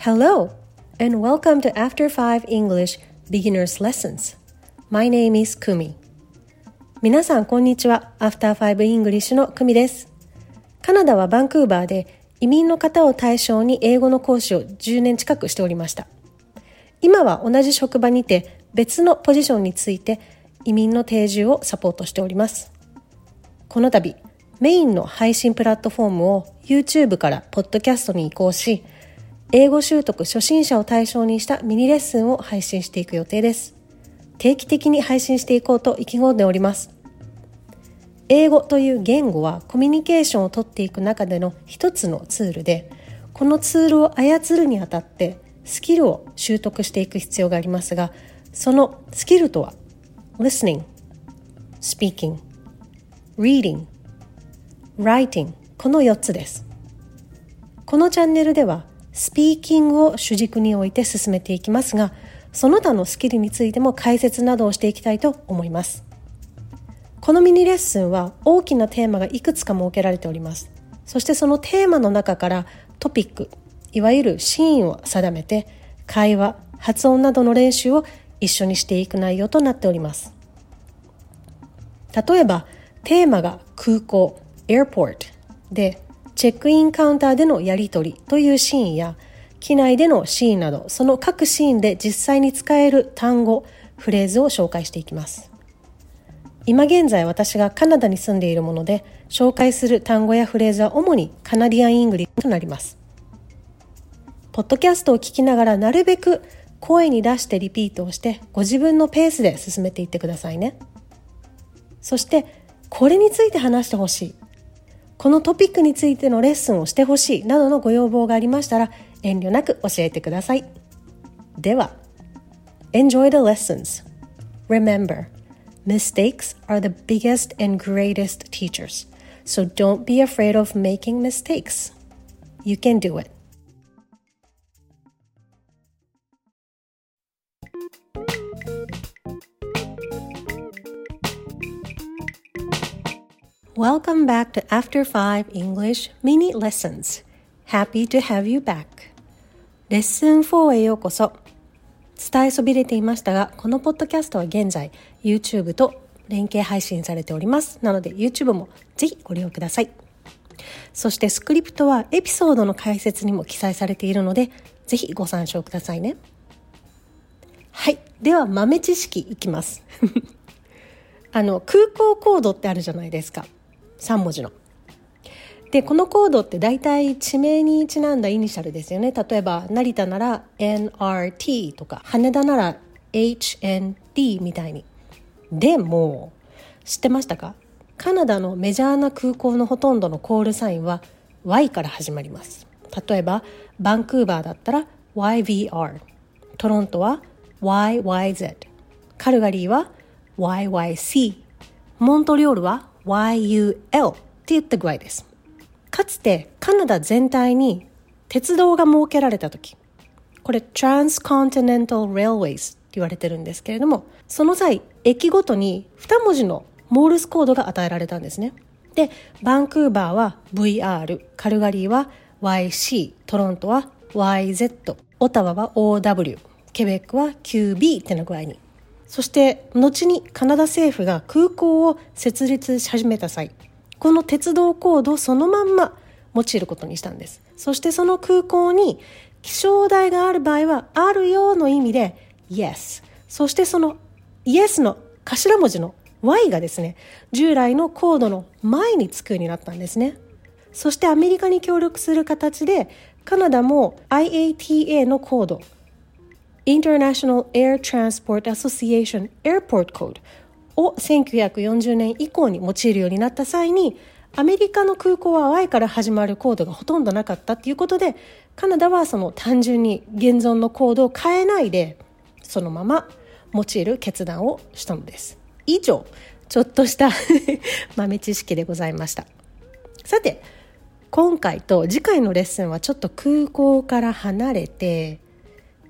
Hello, and welcome to After 5 English Beginner's Lessons. My name is Kumi. 皆さん、こんにちは。After 5 English のクミです。カナダはバンクーバーで移民の方を対象に英語の講師を10年近くしておりました。今は同じ職場にて別のポジションについて移民の定住をサポートしております。この度、メインの配信プラットフォームを YouTube からポッドキャストに移行し、英語習得初心者を対象にしたミニレッスンを配信していく予定です。定期的に配信していこうと意気込んでおります。英語という言語はコミュニケーションをとっていく中での一つのツールで、このツールを操るにあたってスキルを習得していく必要がありますが、そのスキルとは listening, speaking, reading, writing この4つです。このチャンネルではスピーキングを主軸に置いて進めていきますが、その他のスキルについても解説などをしていきたいと思います。このミニレッスンは大きなテーマがいくつか設けられております。そしてそのテーマの中からトピック、いわゆるシーンを定めて会話、発音などの練習を一緒にしていく内容となっております。例えば、テーマが空港、airport でチェックインカウンターでのやり取りというシーンや、機内でのシーンなど、その各シーンで実際に使える単語、フレーズを紹介していきます。今現在私がカナダに住んでいるもので、紹介する単語やフレーズは主にカナディアン・イングリッシとなります。ポッドキャストを聞きながらなるべく声に出してリピートをしてご自分のペースで進めていってくださいね。そしてこれについて話してほしいこのトピックについてのレッスンをしてほしいなどのご要望がありましたら遠慮なく教えてください。では、Enjoy the lessons. Remember, mistakes are the biggest and greatest teachers. So don't be afraid of making mistakes. You can do it. Welcome back to After 5 English Mini Lessons. Happy to have you back. レッスン4へようこそ。伝えそびれていましたが、このポッドキャストは現在 YouTube と連携配信されております。なので YouTube もぜひご利用ください。そしてスクリプトはエピソードの解説にも記載されているので、ぜひご参照くださいね。はい。では豆知識いきます。あの、空港コードってあるじゃないですか。3文字の。でこのコードって大体地名にちなんだイニシャルですよね。例えば成田なら NRT とか羽田なら HND みたいに。でも知ってましたか？カナダのメジャーな空港のほとんどのコールサインは Y から始まります。例えばバンクーバーだったら YVR トロントは YYZ カルガリーは YYC モントリオールは YUL って言った具合です。かつてカナダ全体に鉄道が設けられた時、これ Transcontinental Railways って言われてるんですけれども、その際、駅ごとに2文字のモールスコードが与えられたんですね。で、バンクーバーは VR、カルガリーは YC、トロントは YZ、オタワは OW、ケベックは QB ってな具合にそして後にカナダ政府が空港を設立し始めた際この鉄道コードをそのまんま用いることにしたんです。そしてその空港に気象台がある場合はあるよの意味で Yes そしてその Yes の頭文字の Y がですね従来のコードの前につくようになったんですね。そしてアメリカに協力する形でカナダも IATA のコード International Air Transport Association Airport Code を1940年以降に用いるようになった際にアメリカの空港は Y から始まるコードがほとんどなかったっていうことでカナダはその単純に現存のコードを変えないでそのまま用いる決断をしたのです。以上ちょっとした 豆知識でございました。さて今回と次回のレッスンはちょっと空港から離れて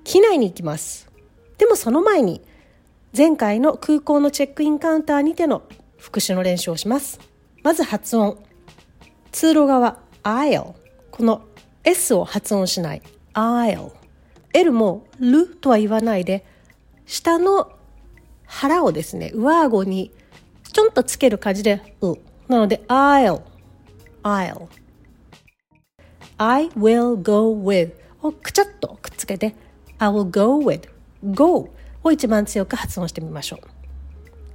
機内に行きます。でもその前に、前回の空港のチェックインカウンターにての復習の練習をします。まず発音。通路側、aisle。この S を発音しない。aisle。L もるとは言わないで、下の腹をですね、上顎にちょんとつける感じで、う。なので、I'll, I'll. I will go with をくちゃっとくっつけて I will go with go を一番強く発音してみましょう。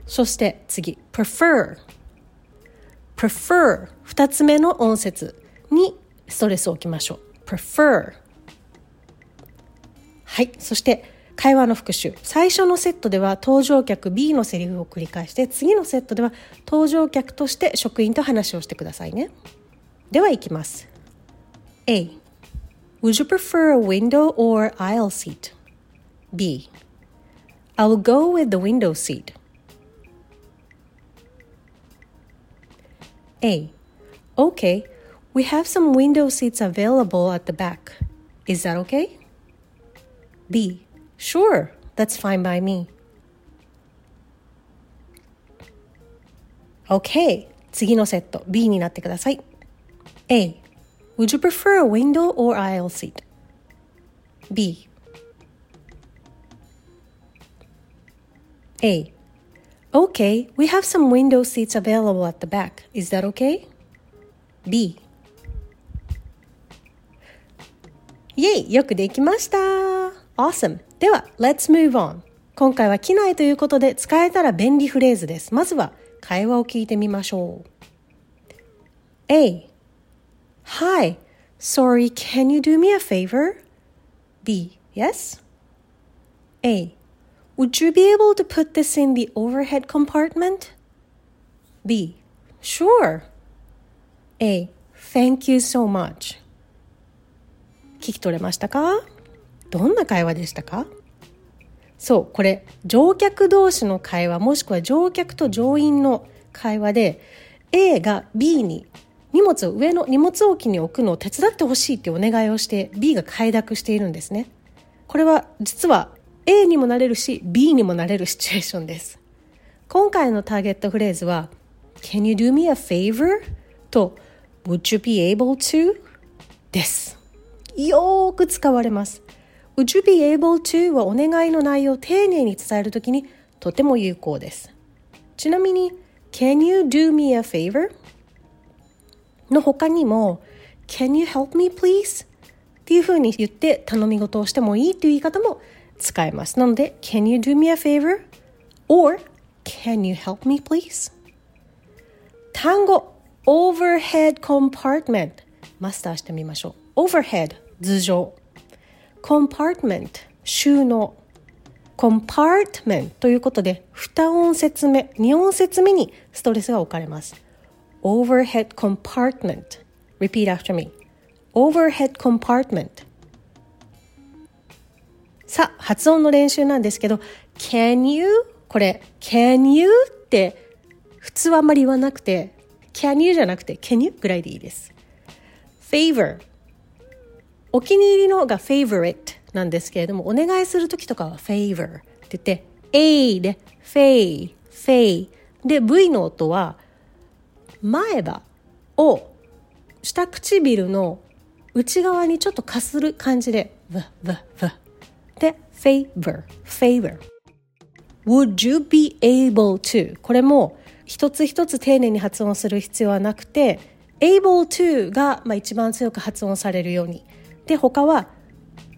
そして次 prefer prefer 二つ目の音節にストレスを置きましょう。prefer はい。そして会話の復習。最初のセットでは登場客 B のセリフを繰り返して次のセットでは登場客として職員と話をしてくださいね。ではいきます。A Would you prefer a window or aisle seat? B. I will go with the window seat. A. Okay, we have some window seats available at the back. Is that okay? B. Sure, that's fine by me. OK 次のセット B になってください A Would you prefer a window or aisle seat? B. A. Okay, we have some window seats available at the back. Is that okay? B. イェイよくできました !Awesome! では、Let's move on! 今回は機内ということで使えたら便利フレーズです。まずは会話を聞いてみましょう。A Hi, sorry, can you do me a favor? B. Yes. A. Would you be able to put this in the overhead compartment? B. Sure. A. Thank you so much. 聞き取れましたかどんな会話でしたかそう、これ、乗客同士の会話、もしくは乗客と乗員の会話で、A が B に荷物を上の荷物置きに置くのを手伝ってほしいってお願いをして B が快諾しているんですね。これは実は A にもなれるし B にもなれるシチュエーションです。今回のターゲットフレーズは Can you do me a favor? と Would you be able to? です。よーく使われます。Would you be able to? はお願いの内容を丁寧に伝えるときにとても有効です。ちなみに Can you do me a favor? の他にも Can you help me please? っていうふうに言って頼み事をしてもいいっていう言い方も使えます。なので Can you do me a favor? or Can you help me please? 単語 overhead compartment マスターしてみましょう。overhead 頭上 compartment 収納 compartment ということで2音節目2音節目にストレスが置かれます。Overhead compartment. Repeat after me. overhead compartment. さあ、発音の練習なんですけど、can you? これ、can you? って普通はあんまり言わなくて、can you じゃなくて can you ぐらいでいいです。favor お気に入りのが favorite なんですけれども、お願いするときとかは favor って言って、a で fay, fay で v の音は前歯を下唇の内側にちょっとかする感じで、v, v, v で、favor, favor. Would you be able to? これも一つ一つ丁寧に発音する必要はなくて、able to がまあ一番強く発音されるように。で、他は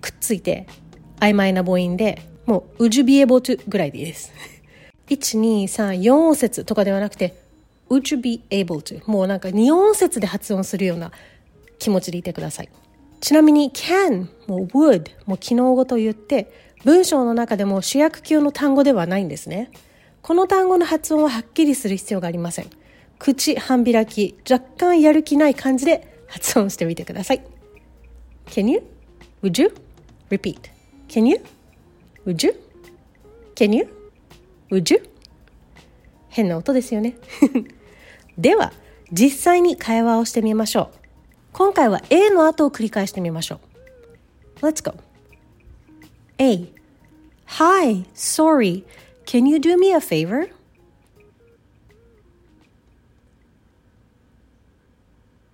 くっついて曖昧な母音で、もう would you be able to ぐらいでいいです。1、2、3、4音節とかではなくて、would you be able to? もうなんか二音節で発音するような気持ちでいてください。ちなみに can も would も機能語と言って文章の中でも主役級の単語ではないんですね。この単語の発音ははっきりする必要がありません。口半開き、若干やる気ない感じで発音してみてください。Can you? Would you? Repeat. Can you? Would you? Can you? Would you? 変な音ですよね。では、実際に会話をしてみましょう。今回は A の後を繰り返してみましょう。Let's go. A. Hi, sorry. Can you do me a favor?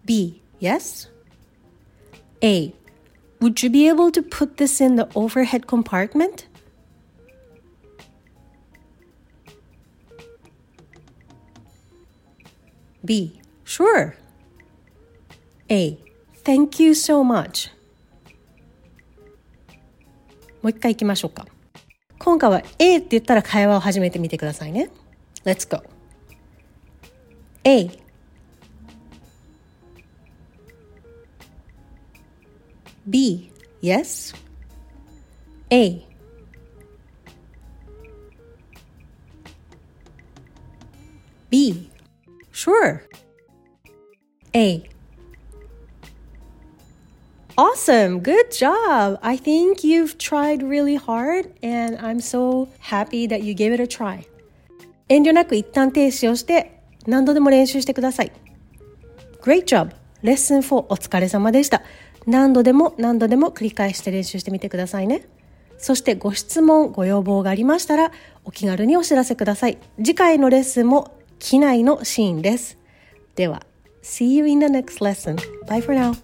B. Yes. A. Would you be able to put this in the overhead compartment? B. Sure. A. Thank you so much. もう一回行きましょうか。今回は A って言ったら会話を始めてみてくださいね。Let's go. A. B. Yes. A. B. Sure. A. Awesome. Good job. I think you've tried really hard and I'm so happy that you gave it a try. 遠慮なく一旦停止をして何度でも練習してください。Great job! レッスン4お疲れ様でした。何度でも何度でも繰り返して練習してみてくださいね。そしてご質問、ご要望がありましたらお気軽にお知らせください。次回のレッスンも機内のシーンです。では、See you in the next lesson. Bye for now.